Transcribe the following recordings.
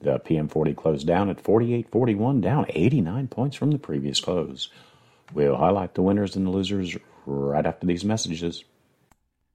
The PM40 closed down at 48.41, down 89 points from the previous close. We'll highlight the winners and the losers right after these messages.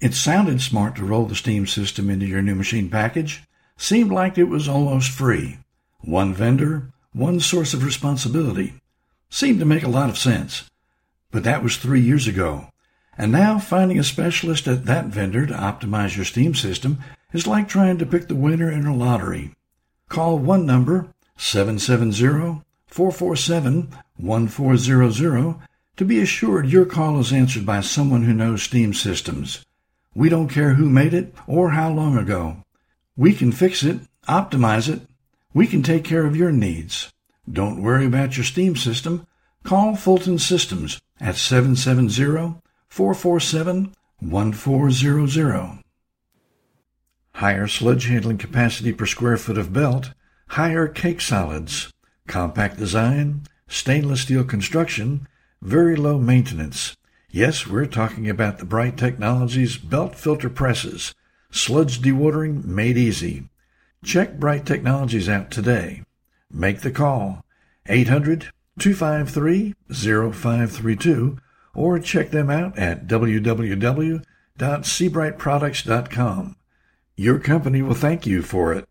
It sounded smart to roll the Steam system into your new machine package. Seemed like it was almost free. One vendor, one source of responsibility. Seemed to make a lot of sense. But that was three years ago. And now finding a specialist at that vendor to optimize your Steam system is like trying to pick the winner in a lottery. Call one number, 770-447-1400, to be assured your call is answered by someone who knows Steam systems. We don't care who made it or how long ago. We can fix it, optimize it. We can take care of your needs. Don't worry about your Steam system. Call Fulton Systems at 770-447-1400. Higher sludge handling capacity per square foot of belt, higher cake solids, compact design, stainless steel construction, very low maintenance. Yes, we're talking about the Bright Technologies belt filter presses, sludge dewatering made easy. Check Bright Technologies out today. Make the call 800 253 0532 or check them out at www.cbrightproducts.com. Your company will thank you for it.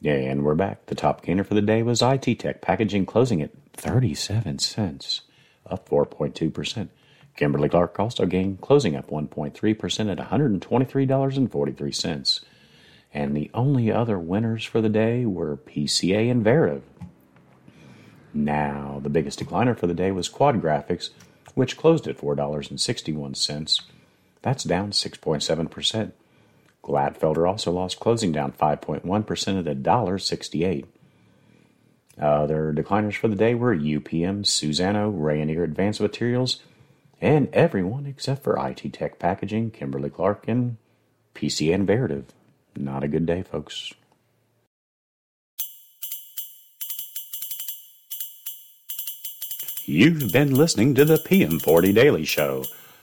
Yeah, and we're back. The top gainer for the day was IT Tech Packaging, closing at 37 cents, up 4.2%. Kimberly Clark also gained, closing up 1.3% at $123.43. And the only other winners for the day were PCA and Veritiv. Now, the biggest decliner for the day was Quad Graphics, which closed at $4.61. That's down 6.7%. Glatfelter also lost closing down 5.1% at $1.68. Other uh, decliners for the day were UPM, Suzano, Rayonier Advanced Materials, and everyone except for IT Tech Packaging, Kimberly Clark, and PC and Veritiv. Not a good day, folks. You've been listening to the PM40 Daily Show.